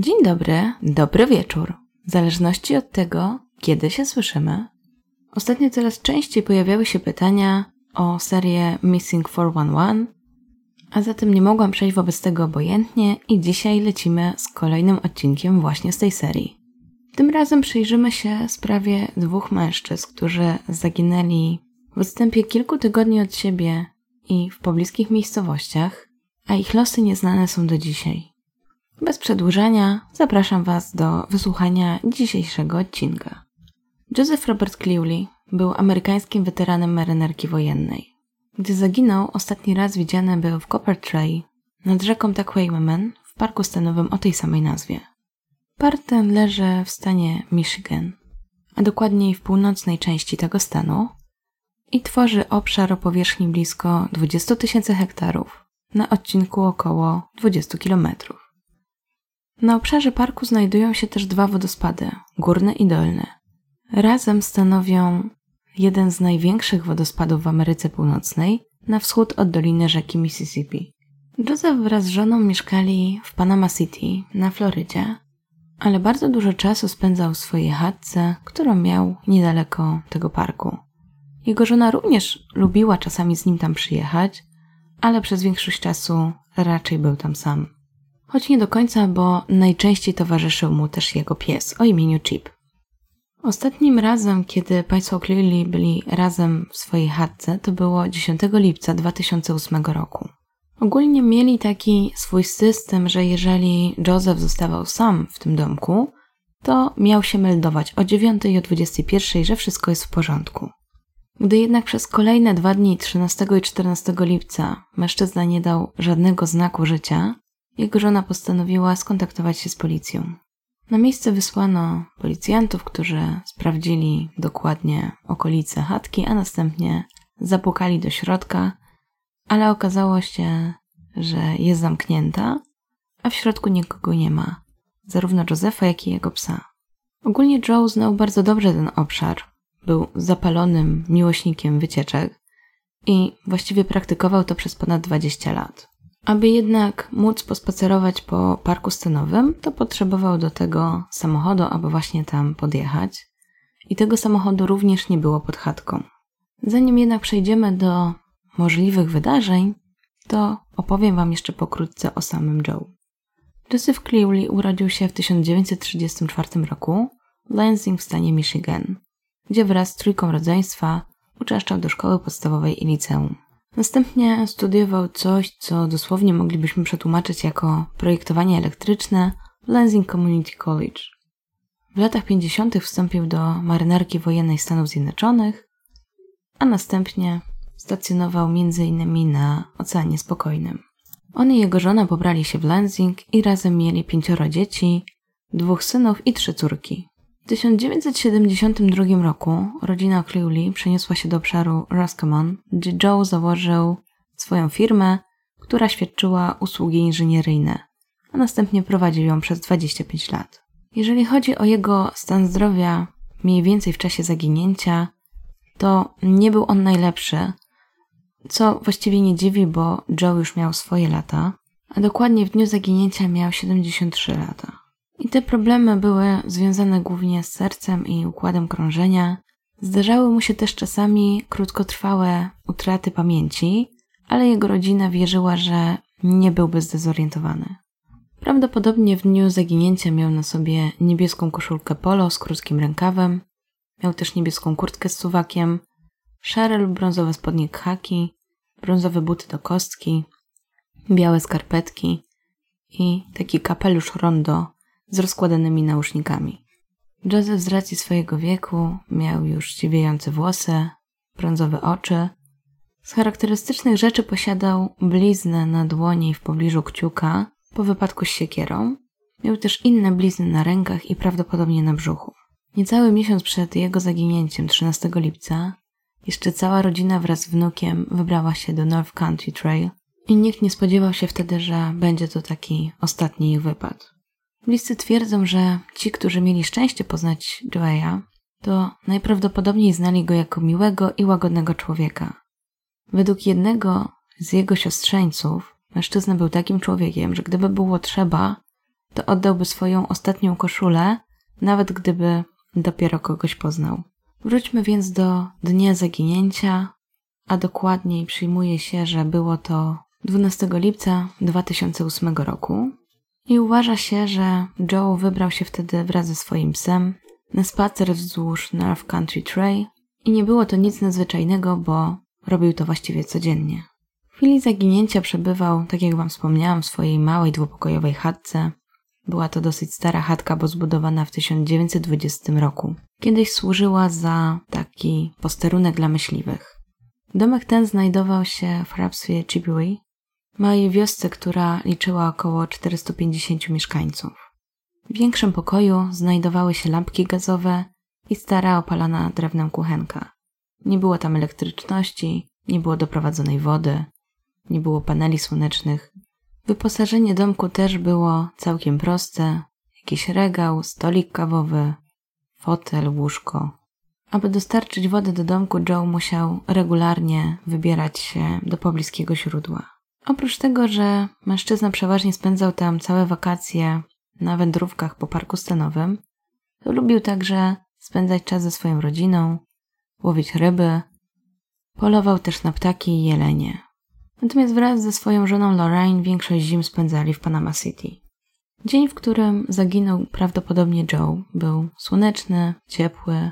Dzień dobry, dobry wieczór. W zależności od tego, kiedy się słyszymy. Ostatnio coraz częściej pojawiały się pytania o serię Missing 411, a zatem nie mogłam przejść wobec tego obojętnie i dzisiaj lecimy z kolejnym odcinkiem właśnie z tej serii. Tym razem przyjrzymy się sprawie dwóch mężczyzn, którzy zaginęli w odstępie kilku tygodni od siebie i w pobliskich miejscowościach, a ich losy nieznane są do dzisiaj. Bez przedłużania zapraszam Was do wysłuchania dzisiejszego odcinka. Joseph Robert Cleary był amerykańskim weteranem marynarki wojennej. Gdy zaginął, ostatni raz widziany był w Copper Tray nad rzeką Taquaywaman w parku stanowym o tej samej nazwie. Park ten leży w stanie Michigan, a dokładniej w północnej części tego stanu i tworzy obszar o powierzchni blisko 20 tysięcy hektarów na odcinku około 20 kilometrów. Na obszarze parku znajdują się też dwa wodospady, górny i dolny. Razem stanowią jeden z największych wodospadów w Ameryce Północnej, na wschód od doliny rzeki Mississippi. Joseph wraz z żoną mieszkali w Panama City, na Florydzie, ale bardzo dużo czasu spędzał w swojej chatce, którą miał niedaleko tego parku. Jego żona również lubiła czasami z nim tam przyjechać, ale przez większość czasu raczej był tam sam. Choć nie do końca, bo najczęściej towarzyszył mu też jego pies o imieniu Chip. Ostatnim razem, kiedy państwo Clearly byli razem w swojej chatce, to było 10 lipca 2008 roku. Ogólnie mieli taki swój system, że jeżeli Joseph zostawał sam w tym domku, to miał się meldować o 9 i o 21, że wszystko jest w porządku. Gdy jednak przez kolejne dwa dni, 13 i 14 lipca, mężczyzna nie dał żadnego znaku życia, jego żona postanowiła skontaktować się z policją. Na miejsce wysłano policjantów, którzy sprawdzili dokładnie okolice chatki, a następnie zapukali do środka, ale okazało się, że jest zamknięta, a w środku nikogo nie ma, zarówno Josefa, jak i jego psa. Ogólnie Joe znał bardzo dobrze ten obszar. Był zapalonym miłośnikiem wycieczek i właściwie praktykował to przez ponad 20 lat. Aby jednak móc pospacerować po parku scenowym, to potrzebował do tego samochodu, aby właśnie tam podjechać. I tego samochodu również nie było pod chatką. Zanim jednak przejdziemy do możliwych wydarzeń, to opowiem Wam jeszcze pokrótce o samym Joe. Joseph Cleary urodził się w 1934 roku w Lansing w stanie Michigan, gdzie wraz z trójką rodzeństwa uczęszczał do szkoły podstawowej i liceum. Następnie studiował coś, co dosłownie moglibyśmy przetłumaczyć jako projektowanie elektryczne w Lansing Community College. W latach 50. wstąpił do marynarki wojennej Stanów Zjednoczonych, a następnie stacjonował m.in. na Oceanie Spokojnym. On i jego żona pobrali się w Lansing i razem mieli pięcioro dzieci, dwóch synów i trzy córki. W 1972 roku rodzina Cleary przeniosła się do obszaru Roscommon, gdzie Joe założył swoją firmę, która świadczyła usługi inżynieryjne, a następnie prowadził ją przez 25 lat. Jeżeli chodzi o jego stan zdrowia mniej więcej w czasie zaginięcia, to nie był on najlepszy, co właściwie nie dziwi, bo Joe już miał swoje lata, a dokładnie w dniu zaginięcia miał 73 lata. I te problemy były związane głównie z sercem i układem krążenia. Zdarzały mu się też czasami krótkotrwałe utraty pamięci, ale jego rodzina wierzyła, że nie byłby zdezorientowany. Prawdopodobnie w dniu zaginięcia miał na sobie niebieską koszulkę polo z krótkim rękawem, miał też niebieską kurtkę z suwakiem, szare lub brązowe spodnie khaki, brązowe buty do kostki, białe skarpetki i taki kapelusz rondo z rozkładanymi nausznikami. Joseph z racji swojego wieku miał już dziwiejące włosy, brązowe oczy. Z charakterystycznych rzeczy posiadał bliznę na dłoni w pobliżu kciuka po wypadku z siekierą. Miał też inne blizny na rękach i prawdopodobnie na brzuchu. Niecały miesiąc przed jego zaginięciem, 13 lipca, jeszcze cała rodzina wraz z wnukiem wybrała się do North Country Trail i nikt nie spodziewał się wtedy, że będzie to taki ostatni ich wypad. Bliscy twierdzą, że ci, którzy mieli szczęście poznać Joeya, to najprawdopodobniej znali go jako miłego i łagodnego człowieka. Według jednego z jego siostrzeńców, mężczyzna był takim człowiekiem, że gdyby było trzeba, to oddałby swoją ostatnią koszulę, nawet gdyby dopiero kogoś poznał. Wróćmy więc do dnia zaginięcia, a dokładniej przyjmuje się, że było to 12 lipca 2008 roku i uważa się, że Joe wybrał się wtedy wraz ze swoim psem na spacer wzdłuż North Country Trail i nie było to nic nadzwyczajnego, bo robił to właściwie codziennie. W chwili zaginięcia przebywał, tak jak wam wspomniałam, w swojej małej dwupokojowej chatce. Była to dosyć stara chatka, bo zbudowana w 1920 roku. Kiedyś służyła za taki posterunek dla myśliwych. Domek ten znajdował się w hrabstwie Chippewa, małej wiosce, która liczyła około 450 mieszkańców. W większym pokoju znajdowały się lampki gazowe i stara opalana drewnem kuchenka. Nie było tam elektryczności, nie było doprowadzonej wody, nie było paneli słonecznych. Wyposażenie domku też było całkiem proste. Jakiś regał, stolik kawowy, fotel, łóżko. Aby dostarczyć wody do domku, Joe musiał regularnie wybierać się do pobliskiego źródła. Oprócz tego, że mężczyzna przeważnie spędzał tam całe wakacje na wędrówkach po parku stanowym, to lubił także spędzać czas ze swoją rodziną, łowić ryby, polował też na ptaki i jelenie. Natomiast wraz ze swoją żoną Lorraine większość zim spędzali w Panama City. Dzień, w którym zaginął prawdopodobnie Joe, był słoneczny, ciepły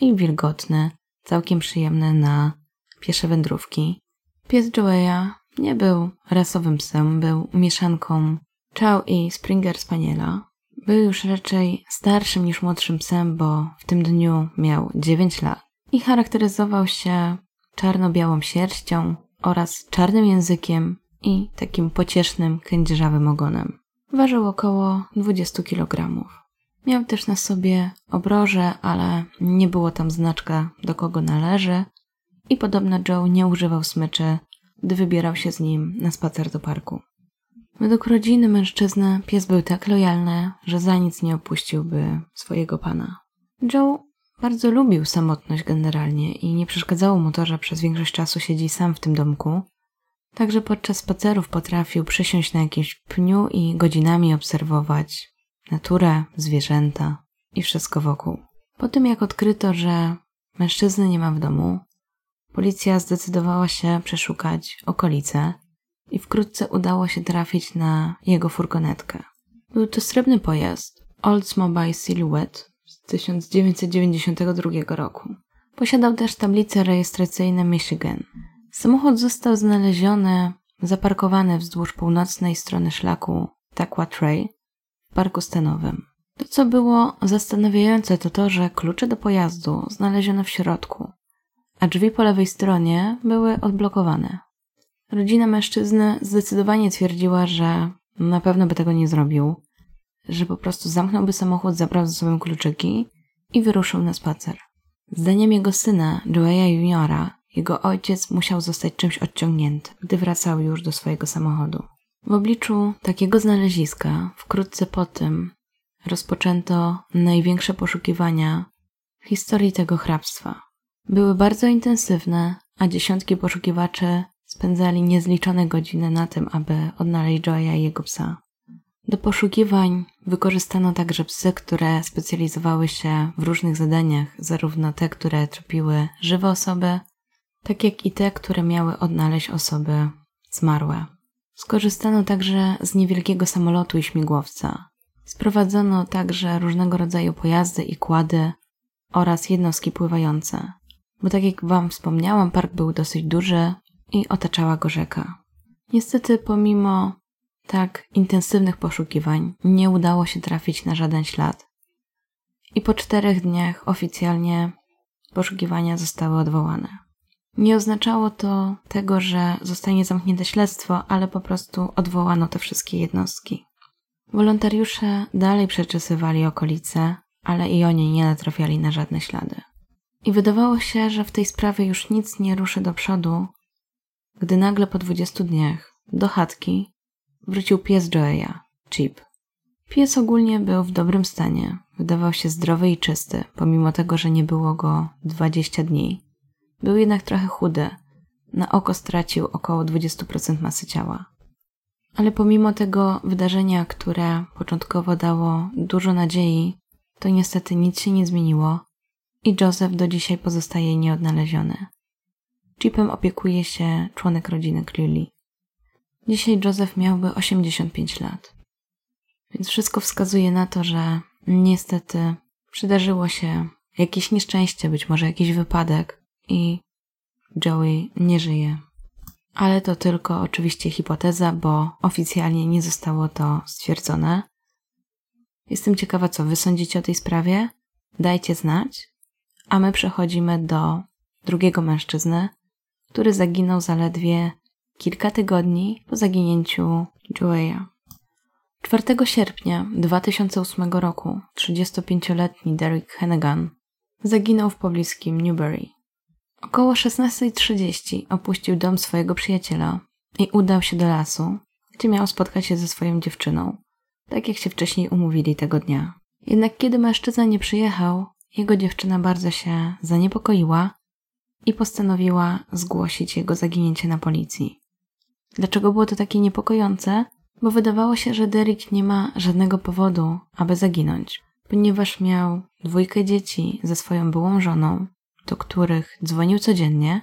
i wilgotny, całkiem przyjemny na piesze wędrówki. Pies Joeya nie był rasowym psem, był mieszanką Chow i Springer Spaniela. Był już raczej starszym niż młodszym psem, bo w tym dniu miał 9 lat i charakteryzował się czarno-białą sierścią oraz czarnym językiem i takim pociesznym, kędzierzawym ogonem. Ważył około 20 kg. Miał też na sobie obroże, ale nie było tam znaczka do kogo należy i podobno Joe nie używał smyczy gdy wybierał się z nim na spacer do parku. Według rodziny mężczyzny pies był tak lojalny, że za nic nie opuściłby swojego pana. Joe bardzo lubił samotność generalnie i nie przeszkadzało mu to, że przez większość czasu siedzi sam w tym domku. Także podczas spacerów potrafił przysiąść na jakimś pniu i godzinami obserwować naturę, zwierzęta i wszystko wokół. Po tym jak odkryto, że mężczyzny nie ma w domu, Policja zdecydowała się przeszukać okolice i wkrótce udało się trafić na jego furgonetkę. Był to srebrny pojazd Oldsmobile Silhouette z 1992 roku. Posiadał też tablice rejestracyjne Michigan. Samochód został znaleziony zaparkowany wzdłuż północnej strony szlaku Takwa Trail w parku stanowym. To, co było zastanawiające, to to, że klucze do pojazdu znaleziono w środku, a drzwi po lewej stronie były odblokowane. Rodzina mężczyzny zdecydowanie twierdziła, że na pewno by tego nie zrobił, że po prostu zamknąłby samochód, zabrał ze sobą kluczyki i wyruszył na spacer. Zdaniem jego syna, Joeya Juniora, jego ojciec musiał zostać czymś odciągnięty, gdy wracał już do swojego samochodu. W obliczu takiego znaleziska, wkrótce po tym, rozpoczęto największe poszukiwania w historii tego hrabstwa. Były bardzo intensywne, a dziesiątki poszukiwaczy spędzali niezliczone godziny na tym, aby odnaleźć Joya i jego psa. Do poszukiwań wykorzystano także psy, które specjalizowały się w różnych zadaniach, zarówno te, które tropiły żywe osoby, tak jak i te, które miały odnaleźć osoby zmarłe. Skorzystano także z niewielkiego samolotu i śmigłowca. Sprowadzono także różnego rodzaju pojazdy i kłady oraz jednostki pływające bo tak jak Wam wspomniałam, park był dosyć duży i otaczała go rzeka. Niestety, pomimo tak intensywnych poszukiwań, nie udało się trafić na żaden ślad. I po czterech dniach oficjalnie poszukiwania zostały odwołane. Nie oznaczało to tego, że zostanie zamknięte śledztwo, ale po prostu odwołano te wszystkie jednostki. Wolontariusze dalej przeczesywali okolice, ale i oni nie natrafiali na żadne ślady. I wydawało się, że w tej sprawie już nic nie ruszy do przodu, gdy nagle po dwudziestu dniach do chatki wrócił pies Joeya, Chip. Pies ogólnie był w dobrym stanie, wydawał się zdrowy i czysty, pomimo tego, że nie było go dwadzieścia dni. Był jednak trochę chudy, na oko stracił około 20% masy ciała. Ale pomimo tego wydarzenia, które początkowo dało dużo nadziei, to niestety nic się nie zmieniło i Joseph do dzisiaj pozostaje nieodnaleziony. Chipem opiekuje się członek rodziny Clearly. Dzisiaj Joseph miałby 85 lat. Więc wszystko wskazuje na to, że niestety przydarzyło się jakieś nieszczęście, być może jakiś wypadek i Joey nie żyje. Ale to tylko oczywiście hipoteza, bo oficjalnie nie zostało to stwierdzone. Jestem ciekawa, co wy sądzicie o tej sprawie. Dajcie znać. A my przechodzimy do drugiego mężczyzny, który zaginął zaledwie kilka tygodni po zaginięciu Joeya. 4 sierpnia 2008 roku 35-letni Derek Hennigan zaginął w pobliskim Newbury. Około 16.30 opuścił dom swojego przyjaciela i udał się do lasu, gdzie miał spotkać się ze swoją dziewczyną, tak jak się wcześniej umówili tego dnia. Jednak kiedy mężczyzna nie przyjechał, jego dziewczyna bardzo się zaniepokoiła i postanowiła zgłosić jego zaginięcie na policji. Dlaczego było to takie niepokojące? Bo wydawało się, że Derek nie ma żadnego powodu, aby zaginąć, ponieważ miał dwójkę dzieci ze swoją byłą żoną, do których dzwonił codziennie,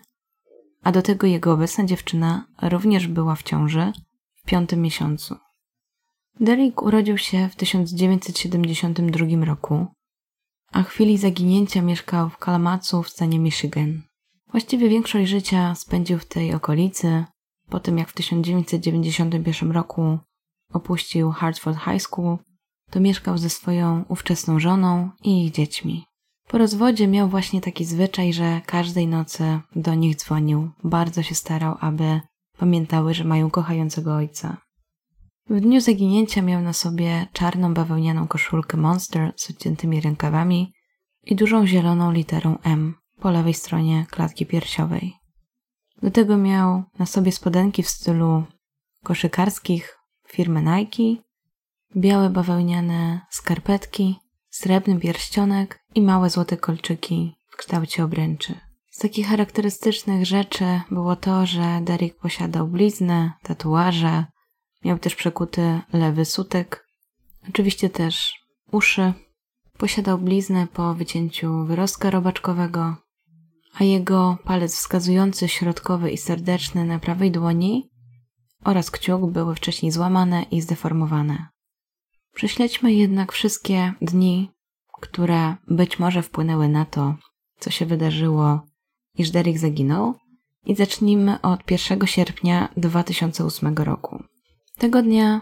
a do tego jego obecna dziewczyna również była w ciąży w piątym miesiącu. Derek urodził się w 1972 roku, a chwili zaginięcia mieszkał w Kalamazoo w stanie Michigan. Właściwie większość życia spędził w tej okolicy, po tym jak w 1991 roku opuścił Hartford High School, to mieszkał ze swoją ówczesną żoną i ich dziećmi. Po rozwodzie miał właśnie taki zwyczaj, że każdej nocy do nich dzwonił. Bardzo się starał, aby pamiętały, że mają kochającego ojca. W dniu zaginięcia miał na sobie czarną bawełnianą koszulkę Monster z odciętymi rękawami i dużą zieloną literą M po lewej stronie klatki piersiowej. Do tego miał na sobie spodenki w stylu koszykarskich firmy Nike, białe bawełniane skarpetki, srebrny pierścionek i małe złote kolczyki w kształcie obręczy. Z takich charakterystycznych rzeczy było to, że Derek posiadał bliznę, tatuaże, miał też przekuty lewy sutek, oczywiście też uszy, posiadał bliznę po wycięciu wyrostka robaczkowego, a jego palec wskazujący środkowy i serdeczny na prawej dłoni oraz kciuk były wcześniej złamane i zdeformowane. Prześledźmy jednak wszystkie dni, które być może wpłynęły na to, co się wydarzyło, iż Derek zaginął, i zacznijmy od 1 sierpnia 2008 roku. Tego dnia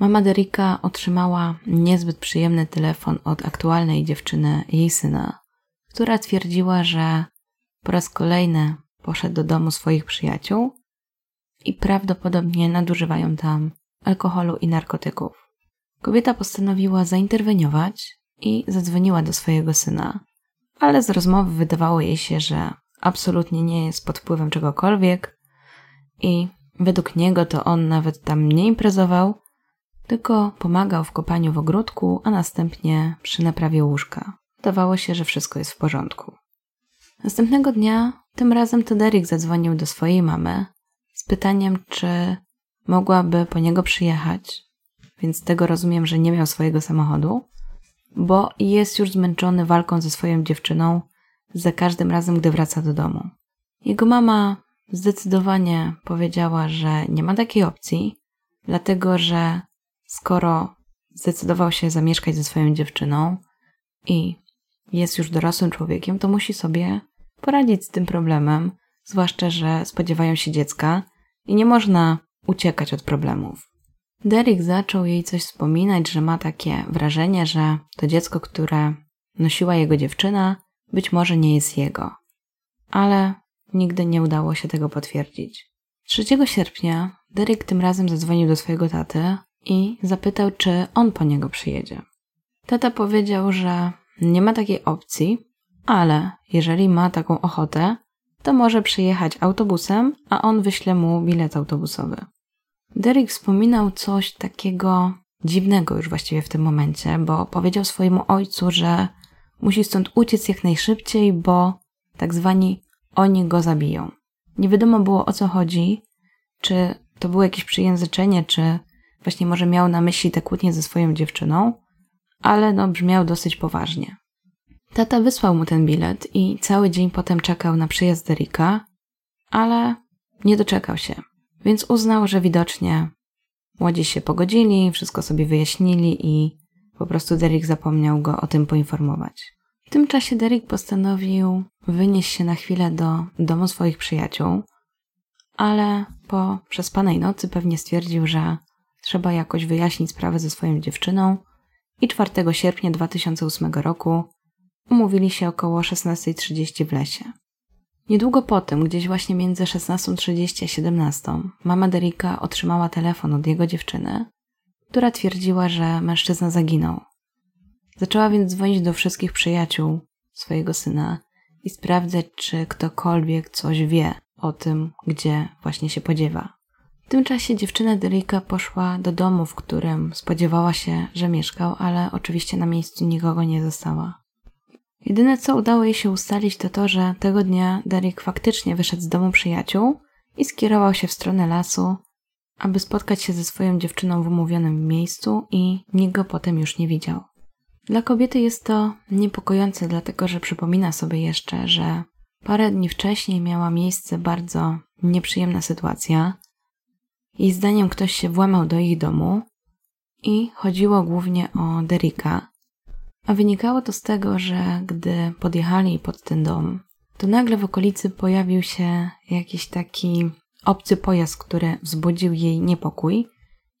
mama Derika otrzymała niezbyt przyjemny telefon od aktualnej dziewczyny jej syna, która twierdziła, że po raz kolejny poszedł do domu swoich przyjaciół i prawdopodobnie nadużywają tam alkoholu i narkotyków. Kobieta postanowiła zainterweniować i zadzwoniła do swojego syna, ale z rozmowy wydawało jej się, że absolutnie nie jest pod wpływem czegokolwiek i według niego to on nawet tam nie imprezował, tylko pomagał w kopaniu w ogródku, a następnie przy naprawie łóżka. Wydawało się, że wszystko jest w porządku. Następnego dnia, tym razem to Derek zadzwonił do swojej mamy z pytaniem, czy mogłaby po niego przyjechać, więc tego rozumiem, że nie miał swojego samochodu, bo jest już zmęczony walką ze swoją dziewczyną za każdym razem, gdy wraca do domu. Jego mama zdecydowanie powiedziała, że nie ma takiej opcji, dlatego że skoro zdecydował się zamieszkać ze swoją dziewczyną i jest już dorosłym człowiekiem, to musi sobie poradzić z tym problemem, zwłaszcza, że spodziewają się dziecka i nie można uciekać od problemów. Derek zaczął jej coś wspominać, że ma takie wrażenie, że to dziecko, które nosiła jego dziewczyna, być może nie jest jego. Ale nigdy nie udało się tego potwierdzić. 3 sierpnia Derek tym razem zadzwonił do swojego taty i zapytał, czy on po niego przyjedzie. Tata powiedział, że nie ma takiej opcji, ale jeżeli ma taką ochotę, to może przyjechać autobusem, a on wyśle mu bilet autobusowy. Derek wspominał coś takiego dziwnego już właściwie w tym momencie, bo powiedział swojemu ojcu, że musi stąd uciec jak najszybciej, bo tak zwani oni go zabiją. Nie wiadomo było o co chodzi, czy to było jakieś przyjęzyczenie, czy właśnie może miał na myśli te kłótnie ze swoją dziewczyną, ale no brzmiał dosyć poważnie. Tata wysłał mu ten bilet i cały dzień potem czekał na przyjazd Derricka, ale nie doczekał się, więc uznał, że widocznie młodzi się pogodzili, wszystko sobie wyjaśnili i po prostu Derrick zapomniał go o tym poinformować. W tym czasie Derrick postanowił wynieść się na chwilę do domu swoich przyjaciół, ale po przespanej nocy pewnie stwierdził, że trzeba jakoś wyjaśnić sprawę ze swoją dziewczyną i 4 sierpnia 2008 roku umówili się około 16.30 w lesie. Niedługo potem, gdzieś właśnie między 16.30 a 17, mama Derricka otrzymała telefon od jego dziewczyny, która twierdziła, że mężczyzna zaginął. Zaczęła więc dzwonić do wszystkich przyjaciół swojego syna i sprawdzać, czy ktokolwiek coś wie o tym, gdzie właśnie się podziewa. W tym czasie dziewczyna Derricka poszła do domu, w którym spodziewała się, że mieszkał, ale oczywiście na miejscu nikogo nie została. Jedyne co udało jej się ustalić to to, że tego dnia Derek faktycznie wyszedł z domu przyjaciół i skierował się w stronę lasu, aby spotkać się ze swoją dziewczyną w umówionym miejscu i nikt go potem już nie widział. Dla kobiety jest to niepokojące, dlatego że przypomina sobie jeszcze, że parę dni wcześniej miała miejsce bardzo nieprzyjemna sytuacja. Jej zdaniem ktoś się włamał do ich domu i chodziło głównie o Derika, a wynikało to z tego, że gdy podjechali pod ten dom, to nagle w okolicy pojawił się jakiś taki obcy pojazd, który wzbudził jej niepokój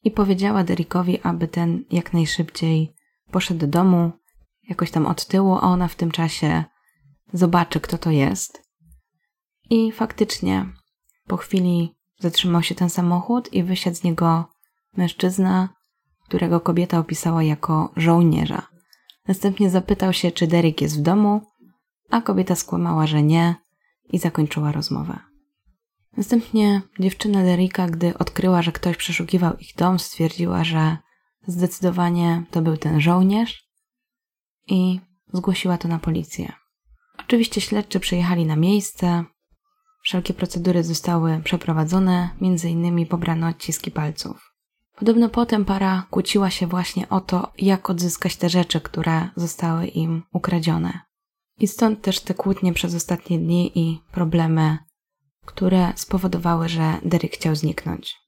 i powiedziała Derrickowi, aby ten jak najszybciej poszedł do domu, jakoś tam od tyłu, a ona w tym czasie zobaczy, kto to jest. I faktycznie po chwili zatrzymał się ten samochód i wysiadł z niego mężczyzna, którego kobieta opisała jako żołnierza. Następnie zapytał się, czy Derek jest w domu, a kobieta skłamała, że nie i zakończyła rozmowę. Następnie dziewczyna Derricka, gdy odkryła, że ktoś przeszukiwał ich dom, stwierdziła, że zdecydowanie to był ten żołnierz i zgłosiła to na policję. Oczywiście śledczy przyjechali na miejsce, wszelkie procedury zostały przeprowadzone, między innymi pobrano odciski palców. Podobno potem para kłóciła się właśnie o to, jak odzyskać te rzeczy, które zostały im ukradzione. I stąd też te kłótnie przez ostatnie dni i problemy, które spowodowały, że Derek chciał zniknąć.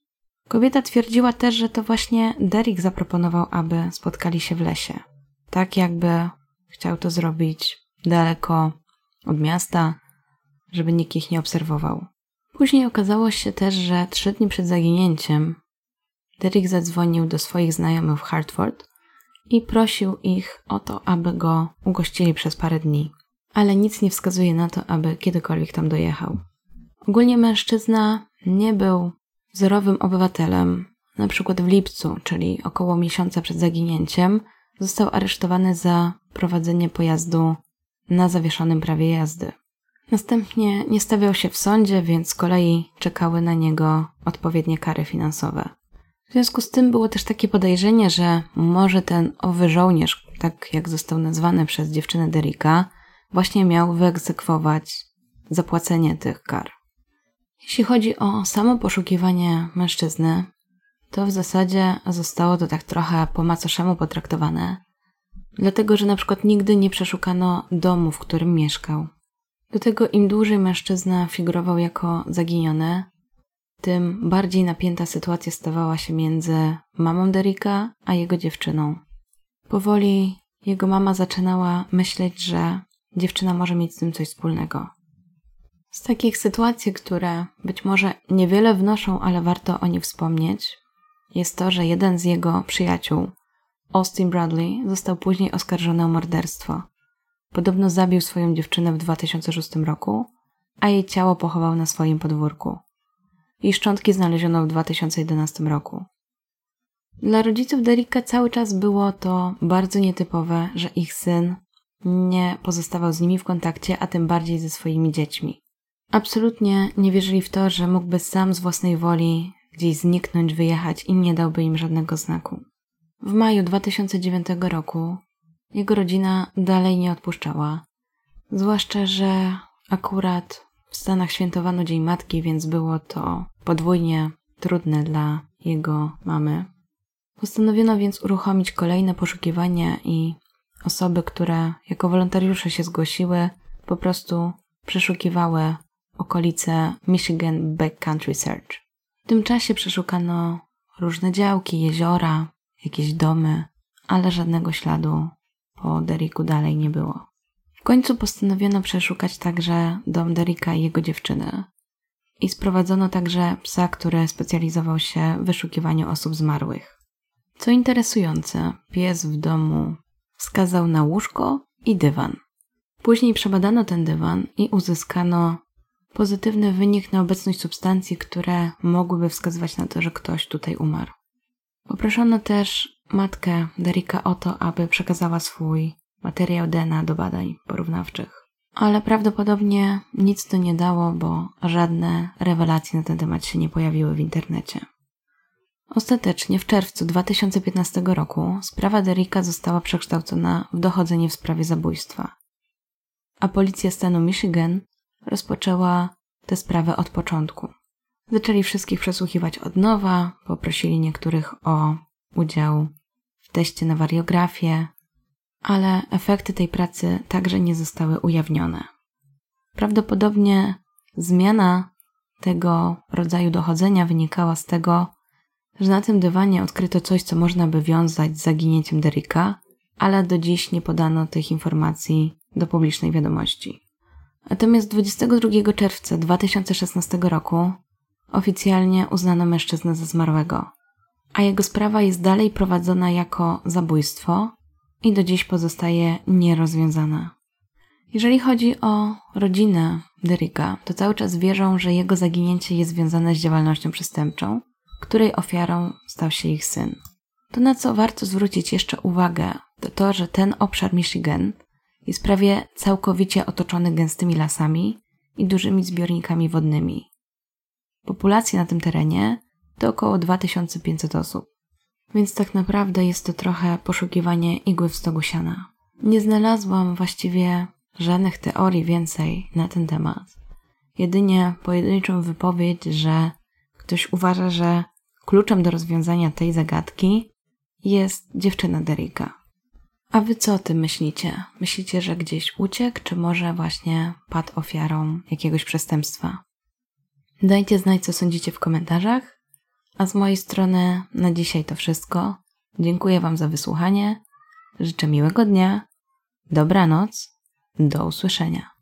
Kobieta twierdziła też, że to właśnie Derek zaproponował, aby spotkali się w lesie. Tak jakby chciał to zrobić daleko od miasta, żeby nikt ich nie obserwował. Później okazało się też, że trzy dni przed zaginięciem Derek zadzwonił do swoich znajomych w Hartford i prosił ich o to, aby go ugościli przez parę dni, ale nic nie wskazuje na to, aby kiedykolwiek tam dojechał. Ogólnie mężczyzna nie był zerowym obywatelem. Na przykład w lipcu, czyli około miesiąca przed zaginięciem, został aresztowany za prowadzenie pojazdu na zawieszonym prawie jazdy. Następnie nie stawiał się w sądzie, więc z kolei czekały na niego odpowiednie kary finansowe. W związku z tym było też takie podejrzenie, że może ten owy żołnierz, tak jak został nazwany przez dziewczynę Derricka, właśnie miał wyegzekwować zapłacenie tych kar. Jeśli chodzi o samo poszukiwanie mężczyzny, to w zasadzie zostało to tak trochę po macoszemu potraktowane, dlatego że na przykład nigdy nie przeszukano domu, w którym mieszkał. Do tego im dłużej mężczyzna figurował jako zaginiony, tym bardziej napięta sytuacja stawała się między mamą Derricka a jego dziewczyną. Powoli jego mama zaczynała myśleć, że dziewczyna może mieć z tym coś wspólnego. Z takich sytuacji, które być może niewiele wnoszą, ale warto o nich wspomnieć, jest to, że jeden z jego przyjaciół, Austin Bradley, został później oskarżony o morderstwo. Podobno zabił swoją dziewczynę w 2006 roku, a jej ciało pochował na swoim podwórku. Jej szczątki znaleziono w 2011 roku. Dla rodziców Derricka cały czas było to bardzo nietypowe, że ich syn nie pozostawał z nimi w kontakcie, a tym bardziej ze swoimi dziećmi. Absolutnie nie wierzyli w to, że mógłby sam z własnej woli gdzieś zniknąć, wyjechać i nie dałby im żadnego znaku. W maju 2009 roku jego rodzina dalej nie odpuszczała. Zwłaszcza, że akurat w Stanach świętowano Dzień Matki, więc było to podwójnie trudne dla jego mamy. Postanowiono więc uruchomić kolejne poszukiwania i osoby, które jako wolontariusze się zgłosiły, po prostu przeszukiwały okolice Michigan Backcountry Search. W tym czasie przeszukano różne działki, jeziora, jakieś domy, ale żadnego śladu po Deriku dalej nie było. W końcu postanowiono przeszukać także dom Derika i jego dziewczyny. I sprowadzono także psa, który specjalizował się w wyszukiwaniu osób zmarłych. Co interesujące, pies w domu wskazał na łóżko i dywan. Później przebadano ten dywan i uzyskano pozytywny wynik na obecność substancji, które mogłyby wskazywać na to, że ktoś tutaj umarł. Poproszono też matkę Derika o to, aby przekazała swój materiał DNA do badań porównawczych. Ale prawdopodobnie nic to nie dało, bo żadne rewelacje na ten temat się nie pojawiły w internecie. Ostatecznie w czerwcu 2015 roku sprawa Derika została przekształcona w dochodzenie w sprawie zabójstwa, a policja stanu Michigan rozpoczęła tę sprawę od początku. Zaczęli wszystkich przesłuchiwać od nowa, poprosili niektórych o udział w teście na wariografię, ale efekty tej pracy także nie zostały ujawnione. Prawdopodobnie zmiana tego rodzaju dochodzenia wynikała z tego, że na tym dywanie odkryto coś, co można by wiązać z zaginięciem Derricka, ale do dziś nie podano tych informacji do publicznej wiadomości. Natomiast 22 czerwca 2016 roku oficjalnie uznano mężczyznę za zmarłego, a jego sprawa jest dalej prowadzona jako zabójstwo i do dziś pozostaje nierozwiązana. Jeżeli chodzi o rodzinę Derricka, to cały czas wierzą, że jego zaginięcie jest związane z działalnością przestępczą, której ofiarą stał się ich syn. To, na co warto zwrócić jeszcze uwagę, to to, że ten obszar Michigan jest prawie całkowicie otoczony gęstymi lasami i dużymi zbiornikami wodnymi. Populacja na tym terenie to około 2500 osób, więc tak naprawdę jest to trochę poszukiwanie igły w stogu siana. Nie znalazłam właściwie żadnych teorii więcej na ten temat. Jedynie pojedynczą wypowiedź, że ktoś uważa, że kluczem do rozwiązania tej zagadki jest dziewczyna Derricka. A wy co o tym myślicie? Myślicie, że gdzieś uciekł, czy może właśnie padł ofiarą jakiegoś przestępstwa? Dajcie znać, co sądzicie w komentarzach. A z mojej strony na dzisiaj to wszystko. Dziękuję Wam za wysłuchanie. Życzę miłego dnia, dobranoc, do usłyszenia.